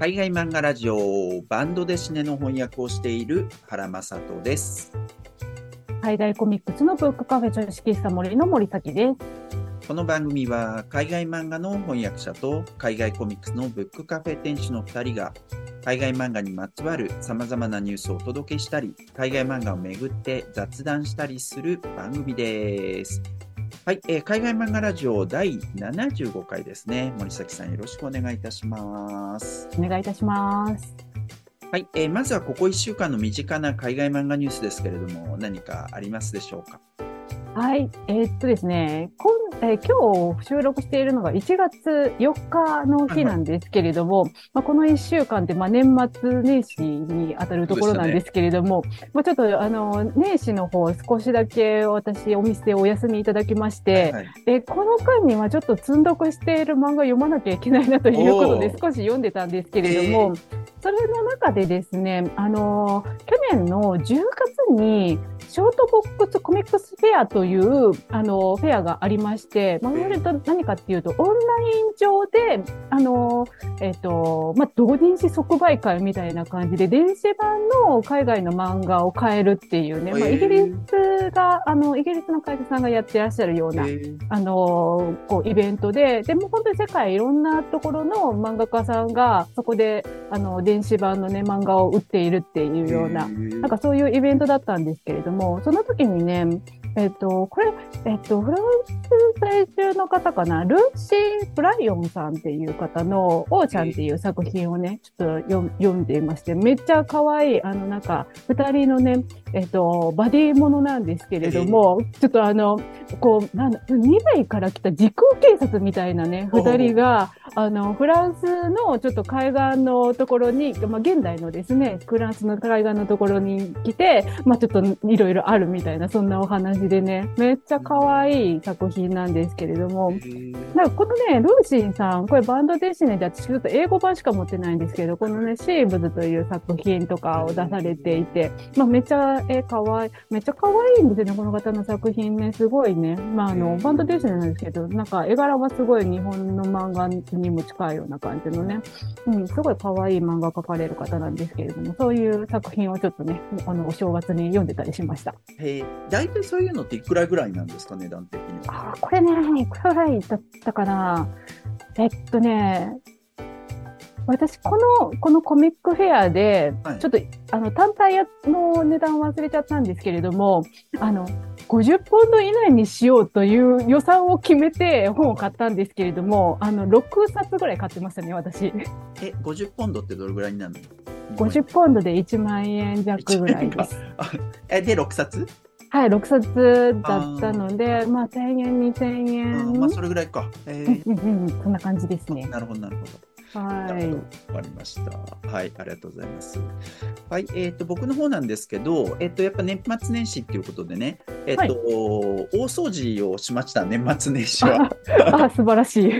海外漫画ラジオバンドデシネの翻訳をしている原正人です。海外コミックスのブックカフェ女子喫茶森の森崎です。この番組は海外漫画の翻訳者と海外コミックスのブックカフェ店主の2人が海外漫画にまつわる様々なニュースをお届けしたり、海外漫画をめぐって雑談したりする番組です。はい、えー海外漫画ラジオ第75回ですね。森崎さんよろしくお願いいたします。お願いいたします。はい、えーまずはここ1週間の身近な海外漫画ニュースですけれども、何かありますでしょうか？はい。えーっとですね、今えー今日収録しているのが1月4日の日なんですけれども、まあ、この1週間ってまあ年末年始に当たるところなんですけれども、まあ、ちょっとあの年始の方少しだけ私お店お休みいただきまして、はい、えーこの間にはちょっと積んどくしている漫画読まなきゃいけないなということで少し読んでたんですけれども、それの中でですね、あのー去年の10月にショートボックスコミックスフェアという、あのーフェアがありまして、まあ、それと何かっていうと、オンライン上で、あのーえっ、と、まあ、同人誌即売会みたいな感じで、電子版の海外の漫画を買えるっていうね、まあ、イギリスが、あの、イギリスの会社さんがやってらっしゃるような、えーあのーこう、イベントで、でも本当に世界いろんなところの漫画家さんが、そこで、あの、電子版のね、漫画を売っているっていうような、なんかそういうイベントだったんですけれども、その時にね、えっ、と、これ、えっ、と、フランス在住の方かな、ルーシー・ブライオンさんっていう方の、オーちゃんっていう作品をね、ちょっと読んでいまして、めっちゃ可愛い、あの、なんか、二人のね、えっ、と、バディものなんですけれども、ちょっとあの、こう、なんだ、未来から来た時空警察みたいなね、二人が、あの、フランスのちょっと海岸のところに、まあ、現代のですね、フランスの海岸のところに来て、まあ、ちょっといろいろあるみたいな、そんなお話でね、めっちゃ可愛い作品なんですけれども、えーなんかこのね、ルーシーさん、これバンドデシネで私ちょっと英語版しか持ってないんですけど、このね、シーブズという作品とかを出されていて、まあめっちゃ、え、かわいい、めっちゃ可愛いんですよね、この方の作品ね、すごいね。まああの、バンドデシネなんですけど、なんか絵柄はすごい日本の漫画にも近いような感じのね、うん、すごい可愛い漫画描かれる方なんですけれども、そういう作品をちょっとね、あの、お正月に読んでたりしました。へー大体そういうのっていくらぐらいなんですか、値段的には。あーこれね、いくらぐらいだったかな。えっとね、私、この、このコミックフェアで、はいちょっと、あの、単体の値段忘れちゃったんですけれども、あの、50ポンド以内にしようという予算を決めて本を買ったんですけれども、あの、6冊ぐらい買ってましたね、私。え、50ポンドってどれぐらいになるの？50ポンドで1万円弱ぐらいです。あえ、で、6冊？はい、6冊だったので、まあ、1000円、2000あ円。ーまあ、それぐらいか。えーうんうんうん、そんな感じですね。なるほど、なるほど。なはい。わかりました。はい、ありがとうございます。はい、えっ、と、僕の方なんですけど、えっ、と、やっぱ年末年始っていうことでね、えっ、と、はい大掃除をしました、年末年始は。あ、素晴らしい。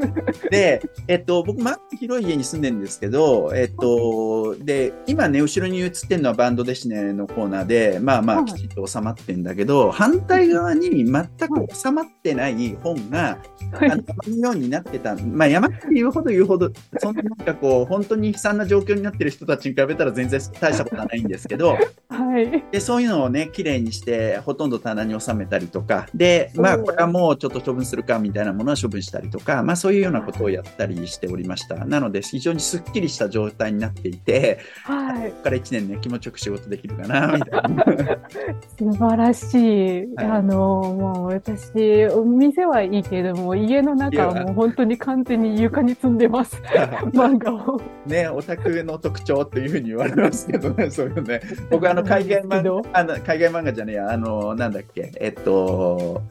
で、えっと、僕、まあ、広い家に住んでるんですけど、えっと、で、今ね、後ろに映ってるのはバンドデシネのコーナーで、まあまあ、はいきちっと収まってんだけど、反対側に全く収まってない本が、はいあの山のようになってた。まあ、山って言うほど言うほど、そんななんかこう、本当に悲惨な状況になってる人たちに比べたら全然大したことはないんですけど、はい。で、そういうのをね、綺麗にして、ほとんど棚に収めたりとか、で、まあ、これはもうちょっと処分するかみたいなものは処分したりとか、まあ、そういうようなことをやったりしておりました。なので、非常にすっきりした状態になっていて、はい。ここから1年ね、気持ちよく仕事できるかな、みたいな。素晴らしい。はいあの、もう私、お店はいいけれども、家の中はもう本当に完全に床に積んでます。漫画を。ね、オタクの特徴っていうふうに言われますけどね、そういうね。僕、あの、海外漫ど画、あの海外漫画じゃねえや、あの、なんだっけ、えっと、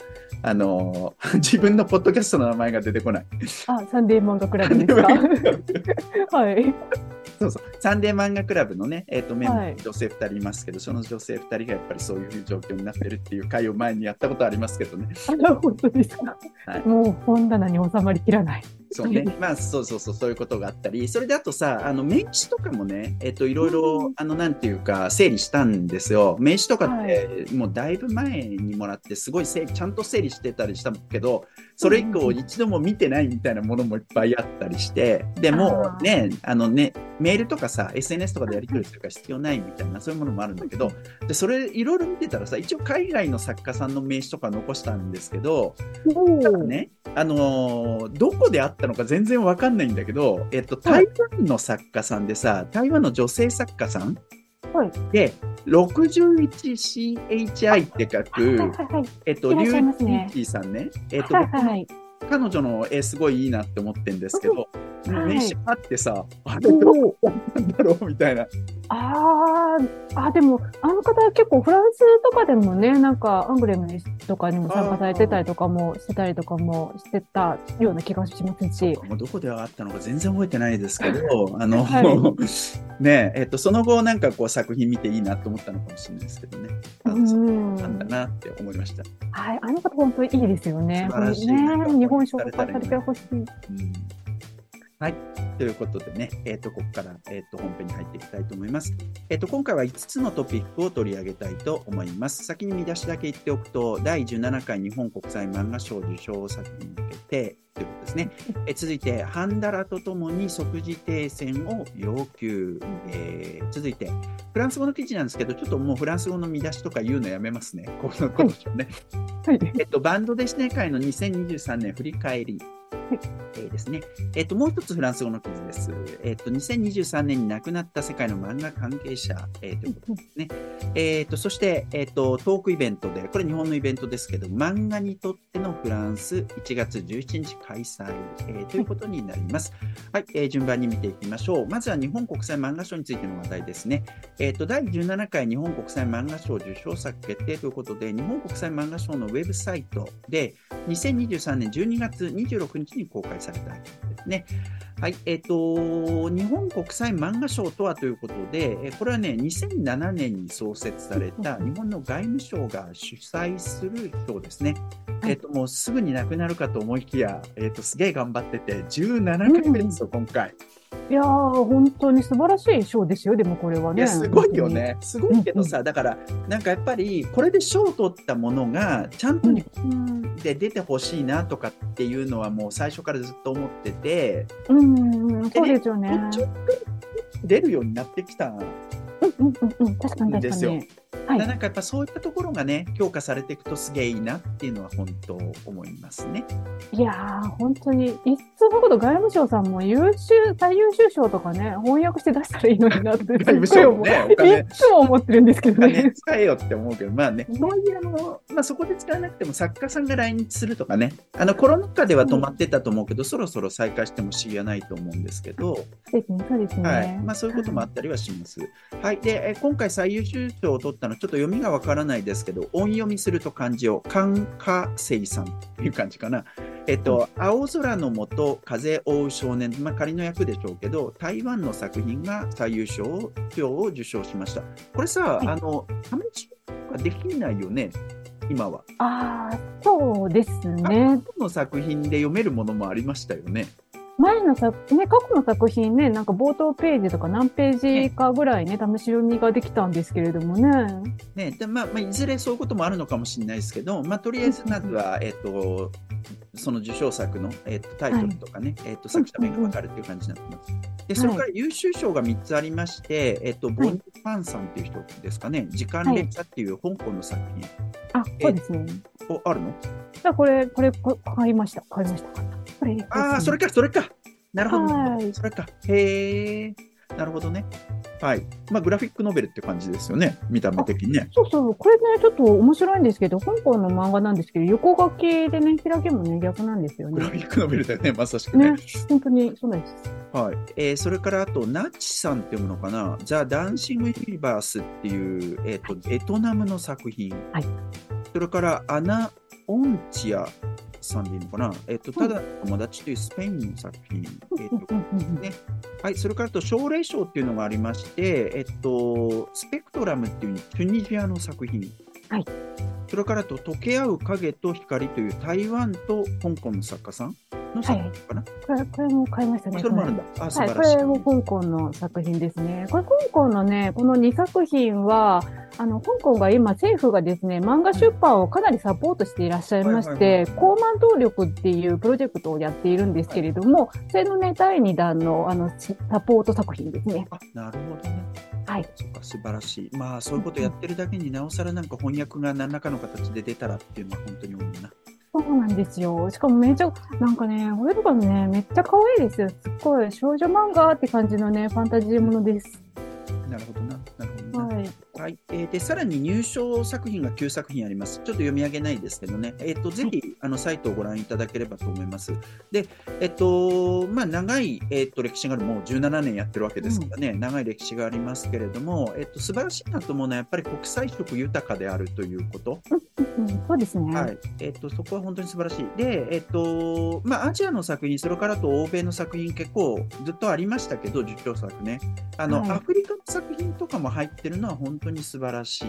あの、自分のポッドキャストの名前が出てこない。あ、サンデー漫画クラブですか？はい。そうそう。サンデー漫画クラブのね、えっ、と、メンバー、はい女性2人いますけど、その女性2人がやっぱりそういう状況になってるっていう回を前にやったことありますけどね。あら、本当ですか？はいもう本棚に収まりきらない。そうね。まあ、そうそうそう、そういうことがあったり、それであとさ、あの、名刺とかもね、えっと、いろいろ、あの、なんていうか、整理したんですよ。名刺とかって、もうだいぶ前にもらって、すごい整理、ちゃんと整理してたりしたけど、それ以降、一度も見てないみたいなものもいっぱいあったりして、でもね、あのね、メールとかさ、SNS とかでやり取りするから必要ないみたいな、そういうものもあるんだけど、で、それ、いろいろ見てたらさ、一応海外の作家さんの名刺とか残したんですけど、ね、あのーどこであったのか全然わかんないんだけど、えっと、台湾の作家さんでさ、台湾の女性作家さんはい。で、61CHI って書はいく、はいはい。えっと、リュウますねティさんね、えっと、はい。彼女の絵すごいいいなって思ってるんですけど、はい名刺あってさ、あれどうなんだろうみたいな。あーあ、でも、あの方は結構フランスとかでもね、なんかアングレムとかにも参加されてたりとかもしてたりとかもしてたような気がしますし。もうどこであったのか全然覚えてないですけど、あの、はねえ、えっと、その後なんかこう作品見ていいなと思ったのかもしれないですけどね。あうそうんなんだなって思いました。はい、あの方本当にいいですよね。素晴らしいね日本紹介されてほしい。うんはい。ということでね、えっ、と、ここから、えっ、と、本編に入っていきたいと思います。えっ、と、今回は5つのトピックを取り上げたいと思います。先に見出しだけ言っておくと、第17回日本国際漫画賞受賞作に向けて、ということですね。え続いて、ハンダラとともに即時停戦を要求。えー続いて、フランス語の記事なんですけど、ちょっともうフランス語の見出しとか言うのやめますね。このことですよね。はい。えっと、バンドデシネ会の2023年振り返り、えーですね。えっと、もう一つフランス語の記事です。えっと、2023年に亡くなった世界の漫画関係者、えーということですね。えっと、そして、えっと、トークイベントで、これ日本のイベントですけど、漫画にとってのフランス、1月17日開催、えーということになります。はい、えー順番に見ていきましょう。まずは日本国際漫画賞についての話題ですね。えっ、と、第17回日本国際漫画賞受賞作決定ということで、日本国際漫画賞のウェブサイトで、2023年12月26日に公開されたですね。はい、えっ、と、日本国際漫画賞とはということで、えーこれはね、2007年に創設された日本の外務省が主催する賞ですね。はいえっ、と、もうすぐになくなるかと思いきや、えっ、と、すげえ頑張ってて、17回目ですよ、今回。いやー、本当に素晴らしい賞ですよ、でもこれはいね。や、すごいよね。すごいけどさ、だから、なんかやっぱり、これで賞を取ったものが、ちゃんと日本で出てほしいなとかっていうのは、もう最初からずっと思ってて、うん。うん、うん、そうですよね。ちょっと出るようになってきたんうん、うん、うん、うん、確かに確ですよかに。はい。なんかやっぱそういったところがね、強化されていくとすげえいいなっていうのは本当思いますね。いやー、本当に、いっつもほど外務省さんも優秀、最優秀賞とかね、翻訳して出したらいいのになって、外務省もねいっつも思ってるんですけどお金ね。使えよって思うけど、まあね、そういうあの、まあそこで使わなくても作家さんが来日するとかね、あのコロナ禍では止まってたと思うけど、そろそろ再開しても不思議はないと思うんですけど、そうですね。はい。まあそういうこともあったりはします。はい。で、え今回最優秀賞を取ったの、ちょっと読みがわからないですけど、音読みすると漢字を、カンカセイさんっていう感じかな。えっと、青空の下、風を追う少年、まあ仮の役でしょうけど、台湾の作品が最優秀賞を受賞しました。これさ、はいあの、試しができないよね、今は。ああ、そうですね。の作品で読めるものもありましたよね。前の作、ね、過去の作品ね、なんか冒頭ページとか何ページかぐらいね、試し読みができたんですけれどもね。ねでまあまあ、いずれそういうこともあるのかもしれないですけど、まあ、とりあえずまずは、えっと、その受賞作の、えっと、タイトルとかね、えっと、作者名がわかるっていう感じになってます。で、それから優秀賞が3つありまして、えっと、ボニー・ファンさんっていう人ですかね、時間列車っていう香港の作品、あ、そうですね。おあるの？じゃあこれ、これ、こ買いました。買いました。ああ、それか、それか。なるほど。はいそれか。へえ。なるほどね。はい。まあ、グラフィックノベルって感じですよね。見た目的にね。そうそう、これね、ちょっと面白いんですけど、香港の漫画なんですけど、横書きでね、開きもね、逆なんですよね。グラフィックノベルだよね、まさしくね。ね、本当にそうなんです。はい。えーそれからあと、ナチさんって読むのかな、 The Dancing Universe っていう、えっ、と、ベトナムの作品。はいそれから、アナ・オンチアさんでいいのかな？えっ、と、ただの友達というスペインの作品。えっ、と、ねはい、それからあと、奨励賞っていうのがありまして、えっと、スペクトラムっていうチュニジアの作品。はい。それからあと、溶け合う影と光という台湾と香港の作家さん。の作品かな、これ、これも買いましたね。それもあるんだ。あ、素はい、こ晴らしい。れも香港の作品ですね。これ香港のね、この2作品は、あの、香港が今政府がですね、漫画出版をかなりサポートしていらっしゃいましはいはいて、高慢動力っていうプロジェクトをやっているんですけれども、それのね、第2弾の、あの、サポート作品ですね。あ、なるほどね。はい。そうか、素晴らしい。まあ、そういうことやってるだけになおさらなんか翻訳が何らかの形で出たらっていうのは本当に思うな。そうなんですよ。しかもめっちゃ、なんかね、これとかもね、めっちゃ可愛いですよ。すっごい少女漫画って感じのね、ファンタジーものです。なるほどな。なるほどな。はい。はい。えーで、さらに入賞作品が9作品あります。ちょっと読み上げないですけどね。えっ、と、ぜひ、あの、サイトをご覧いただければと思います。で、えっ、と、まあ、長い、えっ、と、歴史がある、もう17年やってるわけですからね、長い歴史がありますけれども、えっ、と、素晴らしいなと思うのは、やっぱり国際色豊かであるということ。うん、そうですね。はい。えっ、と、そこは本当に素晴らしい。で、えっ、と、まあ、アジアの作品、それからと欧米の作品結構ずっとありましたけど、受賞作ね。あの、はいアフリカの作品とかも入ってるのは本当に素晴らしい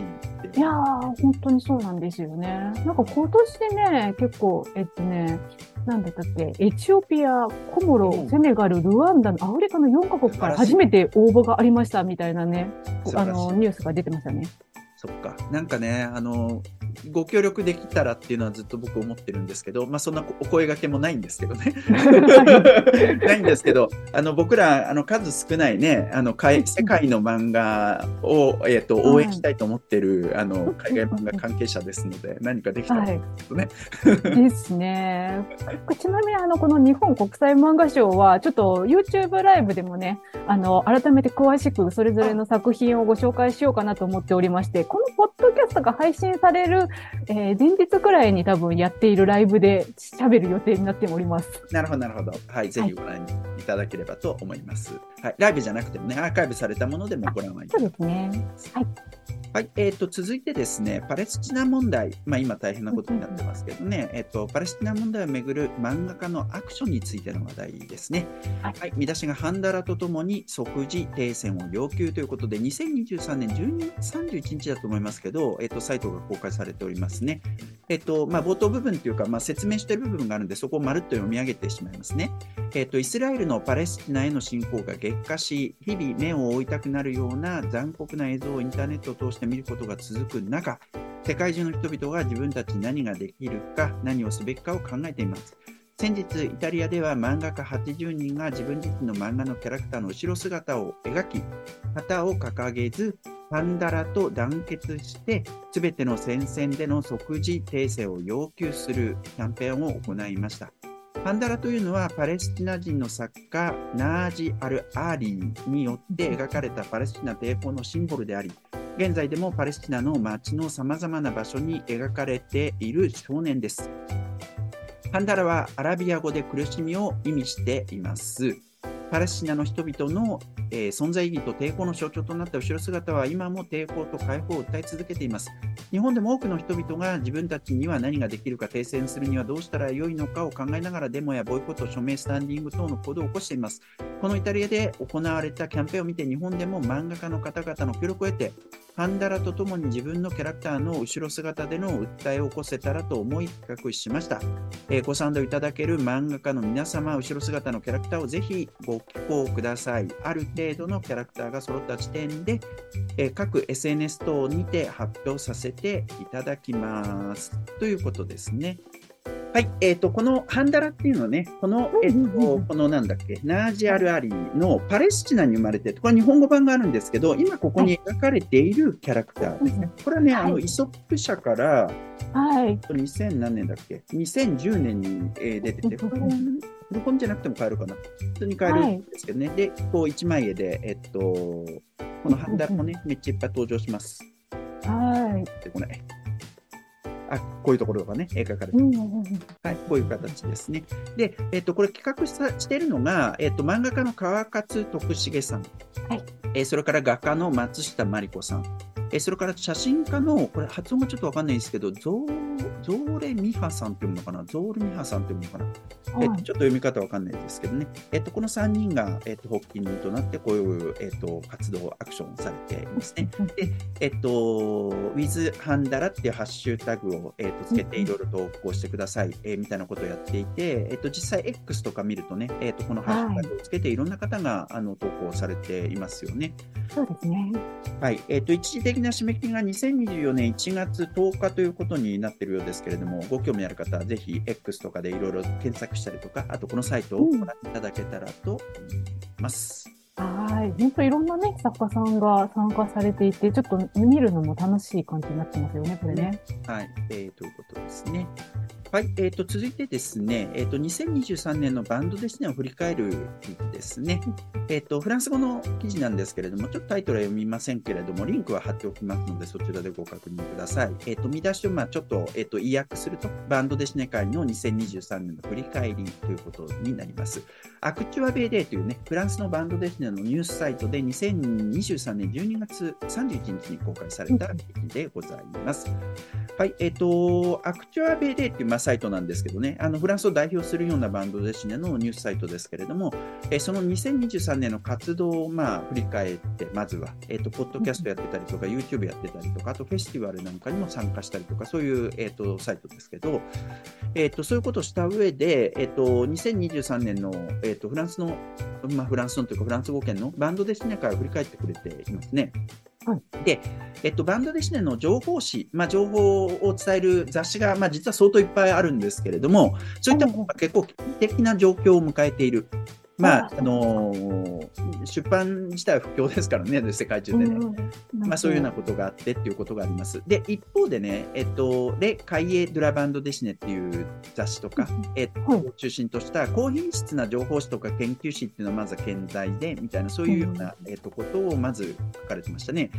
いやー、本当にそうなんですよね。なんか今年ね、結構、えっとね、なんだったっけ、エチオピア、コモうんロ、セネガル、ルワンダのアフリカの4カ国から初めて応募がありましたみたいなね、あの、ニュースが出てましたね。そっか。なんかね、あの、ご協力できたらっていうのはずっと僕思ってるんですけど、まあそんなお声掛けもないんですけどね。ないんですけど、あの僕ら、あの数少ないね、あのかい世界の漫画を、えっと応援したいと思ってる、あの海外漫画関係者ですので、何かできたらはい。とね。ですね。ちなみに、あの、この日本国際漫画賞は、ちょっと YouTube ライブでもね、あの、改めて詳しくそれぞれの作品をご紹介しようかなと思っておりまして、このポッドキャストが配信される、えー前日くらいに多分やっているライブで喋る予定になっております。なるほど、なるほど。はい、ぜひご覧いただければと思います。はい、ライブじゃなくてもね、アーカイブされたものでもご覧はいたそうだけですね。はい。はい、えー、と続いてですね、パレスチナ問題、まあ、今大変なことになってますけどね、えー、とパレスチナ問題をめぐる漫画家のアクションについての話題ですね。ははいい、見出しがハンダラとともに即時停戦を要求ということで、2023年12月31日だと思いますけど、えー、とサイトが公開されておりますね。えーとまあ、冒頭部分というか、まあ、説明している部分があるんで、そこをまるっと読み上げてしまいますね。えー、とイスラエルのパレスチナへの侵攻が激化し、日々目を覆いたくなるような残酷な映像をインターネットを通して見ることが続く中、世界中の人々が自分たちに何ができるか、何をすべきかを考えています。先日、イタリアでは漫画家80人が自分自身の漫画のキャラクターの後ろ姿を描き、旗を掲げず、ハンダラと団結して、すべての戦線での即時停戦を要求するキャンペーンを行いました。ハンダラというのはパレスチナ人の作家ナージ・アル・アーリーによって描かれたパレスチナ抵抗のシンボルであり、現在でもパレスチナの街のさまざまな場所に描かれている少年です。パンダラはアラビア語で苦しみを意味しています。パレスチナの人々の、えー存在意義と抵抗の象徴となった後ろ姿は今も抵抗と解放を訴え続けています。日本でも多くの人々が自分たちには何ができるか停戦するにはどうしたらよいのかを考えながらデモやボイコット、署名、スタンディング等の行動を起こしています。このイタリアで行われたキャンペーンを見て日本でも漫画家の方々の協力を得てパンダラとともに自分のキャラクターの後ろ姿での訴えを起こせたらと思い企画しました。えーご賛同いただける漫画家の皆様、後ろ姿のキャラクターをぜひご寄稿ください。ある程度のキャラクターが揃った時点で、えー各 SNS 等にて発表させていただきます。ということですね。はい、えっ、と、このハンダラっていうのはね、この、えっ、うんうんうと、んこのなんだっけ、ナージ・アル・アリのパレスチナに生まれて、これ日本語版があるんですけど、今ここに描かれているキャラクターですね。これはね、あの、はいイソップ社から、はい。2000何年だっけ ?2010 年に、えー出てて、これ古本じゃなくても買えるかな普通に買えるんですけどね。で、こう一枚絵で、えっと、このハンダラもね、めっちゃいっぱい登場します。はい。で、これ。あ、こういうところがね、描かれてうんうんうんはい、こういう形ですね。で、えっと、これ企画さしているのが、えっと、漫画家の川勝徳重さん。はい。えーそれから画家の松下真理子さん。えーそれから写真家の、これ発音がちょっとわかんないんですけど、ゾウ、ゾーレミハさんって読むのかな？ゾールミハさんって読むのかな、はいえっとちょっと読み方わかんないですけどね。えっとこの3人が、えっと発起人となって、こういう、えっと活動、アクションをされていますね。うんで、えっと、with ハンダラっていうハッシュタグを、えっとつけてうんいろいろ投稿してください、えーみたいなことをやっていて、えっと実際 X とか見るとね、えっとこのハッシュタグをつけていろんな方があの投稿されていますよね。そうですね。はい、えっ、と、一時的な締め切りが2024年1月10日ということになっているようですけれども、ご興味ある方はぜひ X とかでいろいろ検索したりとか、あとこのサイトをご覧いただけたらと思います。はい。本当いろんなね、作家さんが参加されていて、ちょっと見るのも楽しい感じになってますよね、これね。はい、えーということですね。はい、えー、と続いてですね、えー、と2023年のバンドですねを振り返るですね。えー、とフランス語の記事なんですけれども、ちょっとタイトルは読みませんけれども、リンクは貼っておきますので、そちらでご確認ください。えー、と見出しをまあちょっと,、えー、と意訳すると、バンドデシネ会の2023年の振り返りということになります。ActuaBD というね、フランスのバンドデシネのニュースサイトで2023年12月31日に公開された記事でございます。はい、えっ、と、 ActuaBD っていう、ま、サイトなんですけどね、あのフランスを代表するようなバンドデシネのニュースサイトですけれども、えその2023年の活動を、まあ、振り返って、まずは、えっ、と、ポッドキャストやってたりとか、YouTube やってたりとか、あとフェスティバルなんかにも参加したりとか、そういう、えっ、と、サイトですけど、えっ、と、そういうことをした上で、えっ、と、2023年の、えっ、と、フランスの、まあ、フランスのというか、フランス語圏のバンドデシネ会を振り返ってくれていますね。で、えっと、バンドデシネの情報誌、まあ、情報を伝える雑誌が、まあ、実は相当いっぱいあるんですけれども、そういったものが結構危機的な状況を迎えている。まあ、あのー出版自体は不況ですからね、世界中でね。まあ、そういうようなことがあってっていうことがあります。で、一方でね、えっと、レ・カイエ・ドゥラ・バンド・デシネっていう雑誌とか、えっと、中心とした高品質な情報誌とか研究誌っていうのはまず健在で、みたいな、そういうような、えっと、ことをまず書かれてましたね。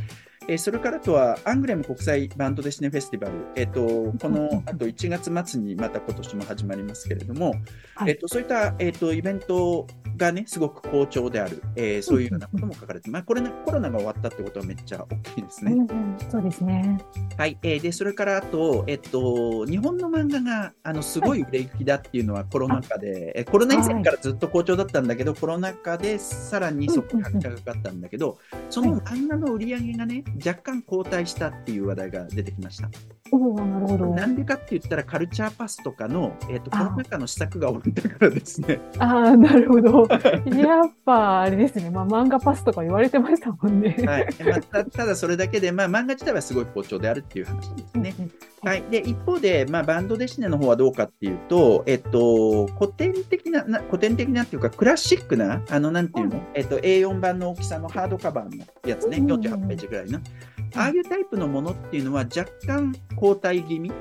えーそれからあとは、アングレム国際バンドデシネフェスティバル、えっと、このあと1月末にまた今年も始まりますけれども、はい。えっと、そういった、えっと、イベントがね、すごく好調である、えーそういうようなことも書かれて、まあ、これね、コロナが終わったってことはめっちゃ大きいですね。うんうん。そうですね。はい、えーでそれからあと、えっと、日本の漫画があのすごい売れ行きだっていうのはコロナ禍で、えコロナ以前からずっと好調だったんだけど、コロナ禍でさらにそこに拍車がかかったんだけど、その漫画の売り上げがね、若干後退したっていう話題が出てきました。おおなるほど。なんでかって言ったら、カルチャーパスとかの、えっと、コあロナ禍の施策が終わったからですね。ああ、なるほど。やっぱ、あれですね。まあ、漫画パスとか言われてましたもんね。はいまあ、たただそれだけで、まあ、漫画自体はすごい好調であるっていう話ですね。はい、で一方で、まあ、バンドデシネの方はどうかっていうと、えっと、古典的なな、古典的なっていうか、クラシックな、あの、なんていうの、うんえっと、A4 版の大きさのハードカバーのやつね、うんうんうん48ページぐらいの。ああいうタイプのものっていうのは若干後退気味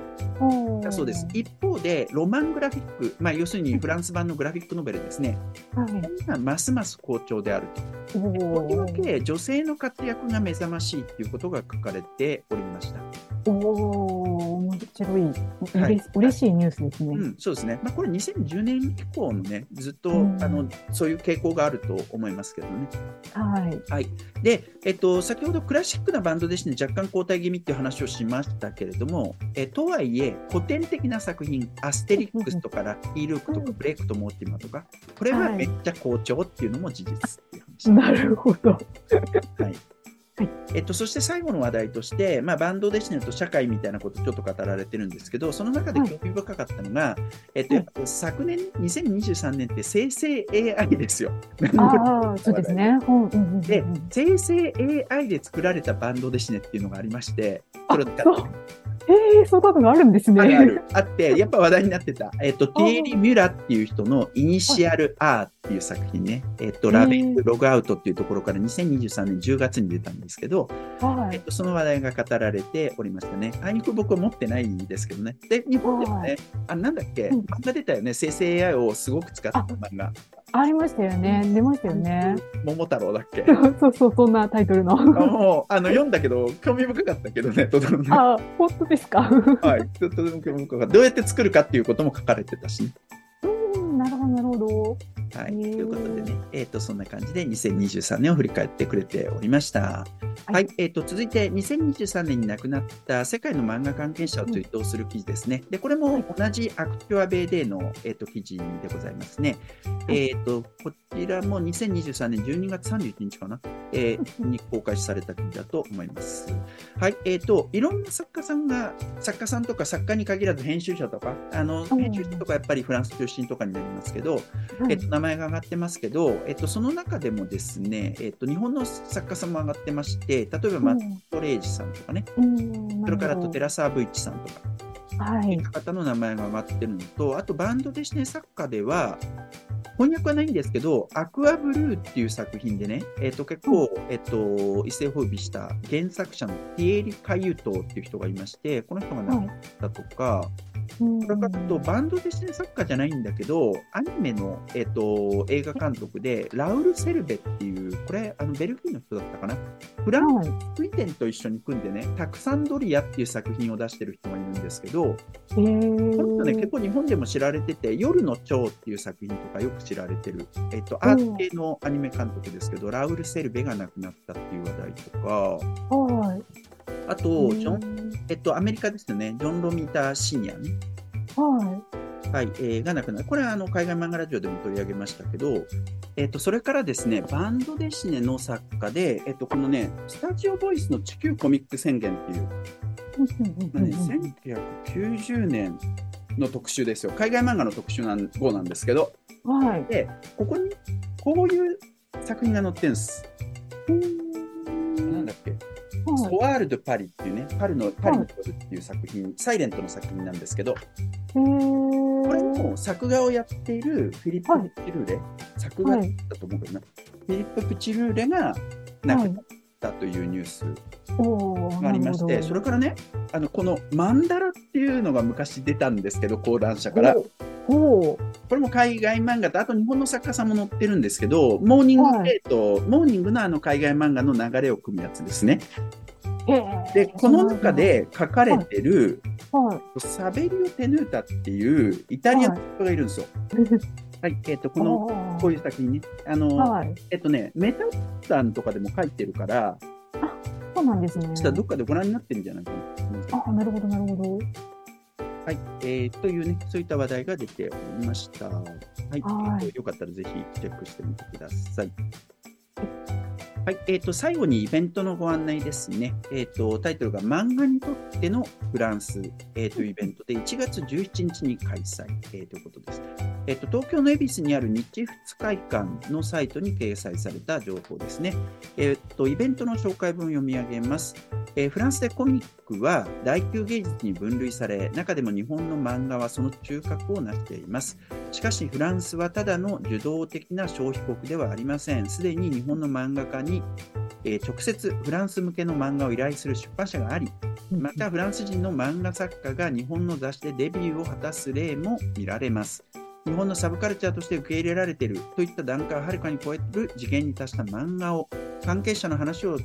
だそうです。一方で、ロマングラフィック、まあ、要するにフランス版のグラフィックノベルですね。はい。まあますます好調であると。おとりわーけ、女性の活躍が目覚ましいっていうことが書かれておりました。おー面白い。うはい嬉しいニュースですね。うん、そうですね。まあ、これ2010年以降のね、ずっと、うんあのそういう傾向があると思いますけどね。はい。はい。で、えっと、先ほどクラシックなバンドでして、若干交代気味っていう話をしましたけれども、えとはいえ、古典的な作品、アステリックスとかラッキールークとかブレイクとモーティマとか、これははいめっちゃ好調っていうのも事実っていう話なるほど。はいはいえっと、そして最後の話題として、まあ、バンドデシネと社会みたいなことちょっと語られてるんですけど、その中で興味深かったのが、えっと、やっぱ昨年、2023年って生成 AI ですよ。そうですね。で、生成 AI で作られたバンドデシネっていうのがありまして、あそれを使ってそうええそんなのがあるんですね。あるある。あって、やっぱ話題になってた。えっと、ティエリ・ミュラっていう人のイニシアル R っていう作品ね。えっと、ラベル、ログアウトっていうところから2023年10月に出たんですけど、はい。えっと、その話題が語られておりましたね。あいにく僕は持ってないんですけどね。で、日本でもはね、あ、なんだっけ、うん漫画出たよね。生成 AI をすごく使った漫画。ありましたよね。出ましたよね。桃太郎だっけ？そうそう、そんなタイトルの。あもう、あの、読んだけど、興味深かったけどね、とてもね。あ、本当ですか？はい。とても興味深かった。どうやって作るかっていうことも書かれてたしね。うん、なるほど、なるほど。はい、ということでね、えっ、と、そんな感じで2023年を振り返ってくれておりました。はい、えっ、と、続いて2023年に亡くなった世界の漫画関係者を追悼する記事ですね。で、これも同じアクチュアベイデーの、えっ、と、記事でございますね。はい。えっ、と、こちらも2023年12月31日かな、えーに公開された記事だと思います。はい、えっ、と、いろんな作家さんが、作家さんとか作家に限らず編集者とか、あの、ん。編集者とかやっぱりフランス出身とかになりますけど、はい。えっと、名前が上がってますけど、えっと、その中でもですね、えっと、日本の作家さんも上がってまして、例えば松本零士さんとかね、うんそれからあと寺澤武一さんとか、はい。方の名前が上がってるのと、あとバンドデシネ作家では、翻訳はないんですけど、アクアブルーっていう作品でね、えっと、結構、えっと、一世風靡した原作者のティエリ・カユトっていう人がいまして、この人が亡くなったとか、うんそれからあとバンドでして作家じゃないんだけど、アニメの、えっと映画監督で、ラウル・セルベっていう、これ、あのベルギーの人だったかな？フランはい。スイデンと一緒に組んでね、タクサンドリアっていう作品を出してる人がいるんですけど、えこの人ね、結ー。構日本でも知られてて、夜の蝶っていう作品とかよく知られてる、えっと、アート系のアニメ監督ですけど、ラウル・セルベが亡くなったっていう話題とか、はい。あと、ジョン、ン。えっと、アメリカですよね、ジョン・ロミーター・シニアね。ははい、えーがなくなる。これはあの海外漫画ラジオでも取り上げましたけど、えっとそれからですね、バンドデシネの作家で、えっとこのね、スタジオボイスの地球コミック宣言っていう、い。ね、1990年の特集ですよ。海外漫画の特集なん号なんですけど、はい。で、ここにこういう作品が載ってるんです。なんだっけ、ソワール・ド・パリっていうね、パリのパリの夜っていう作品、サイレントの作品なんですけど、これも作画をやっているフィリップ・はい。プチルーレ、作画だと思うけどな、フィリップ・プチルーレが亡くなったというニュースがありまして、それからね、あのこのマンダラっていうのが昔出たんですけど、講談社から。ほこれも海外漫画と、あと日本の作家さんも載ってるんですけど、モーニングデート、モーニングのあの海外漫画の流れを組むやつですね。で、この中、で書かれてる、はい。サベリオ・テヌータっていうイタリアの人がいるんですよ。はい、えっ、と、この、のこういう作品ね。あの、はい。えっとね、メタさんとかでも書いてるから、そうなんですね。実はどっかでご覧になってるんじゃないかな。あ、なるほど、なるほど。はい、えー、というね、そういった話題が出ておりました。はい、はいえーとよかったらぜひチェックしてみてください。はい、えー、と最後にイベントのご案内ですね。えー、とタイトルが漫画にとってのフランス、えー、というイベントで1月17日に開催、えーということです。えー、と東京の恵比寿にある日仏会館のサイトに掲載された情報ですね。えー、とイベントの紹介文を読み上げます。えーフランスでコミックは第9芸術に分類され、中でも日本の漫画はその中核を成しています。しかし、フランスはただの受動的な消費国ではありません。すでに日本の漫画家に、えー直接フランス向けの漫画を依頼する出版社があり、またフランス人の漫画作家が日本の雑誌でデビューを果たす例も見られます。日本のサブカルチャーとして受け入れられているといった段階をはるかに超える次元に達した漫画を関係者の話を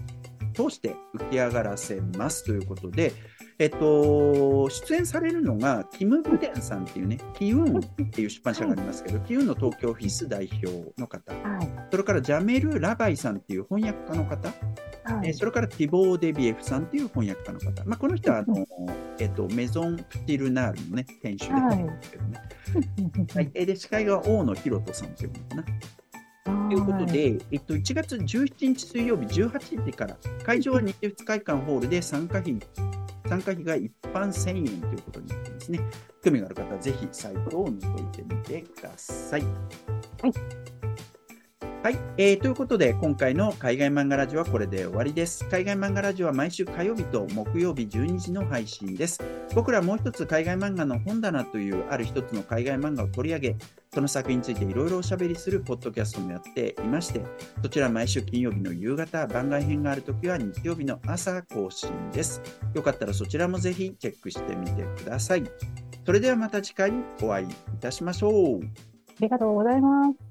通して浮き上がらせますということで、えっと、出演されるのが、キム・ブデンさんっていうね、キウンっていう出版社がありますけど、キウンの東京オフィス代表の方、はい。それからジャメル・ラバイさんっていう翻訳家の方、はい。えーそれからティボー・デビエフさんっていう翻訳家の方、まあ、この人はあの、えっと、メゾン・プティルナールのね、店主ではい本ですけどね。はい、えーで、司会が大野博人さんっていうのかな。ということで、えっと、1月17日水曜日18時から、会場は日仏会館ホールで参加費、参加費が一般1000円ということになっていますね。興味がある方はぜひサイトを覗いてみてください。はい。はい、えーということで、今回の海外漫画ラジオはこれで終わりです。海外漫画ラジオは毎週火曜日と木曜日12時の配信です。僕らもう一つ海外漫画の本棚というある一つの海外漫画を取り上げ、その作品についていろいろおしゃべりするポッドキャストもやっていまして、そちら毎週金曜日の夕方、番外編があるときは日曜日の朝更新です。よかったらそちらもぜひチェックしてみてください。それではまた次回お会いいたしましょう。ありがとうございます。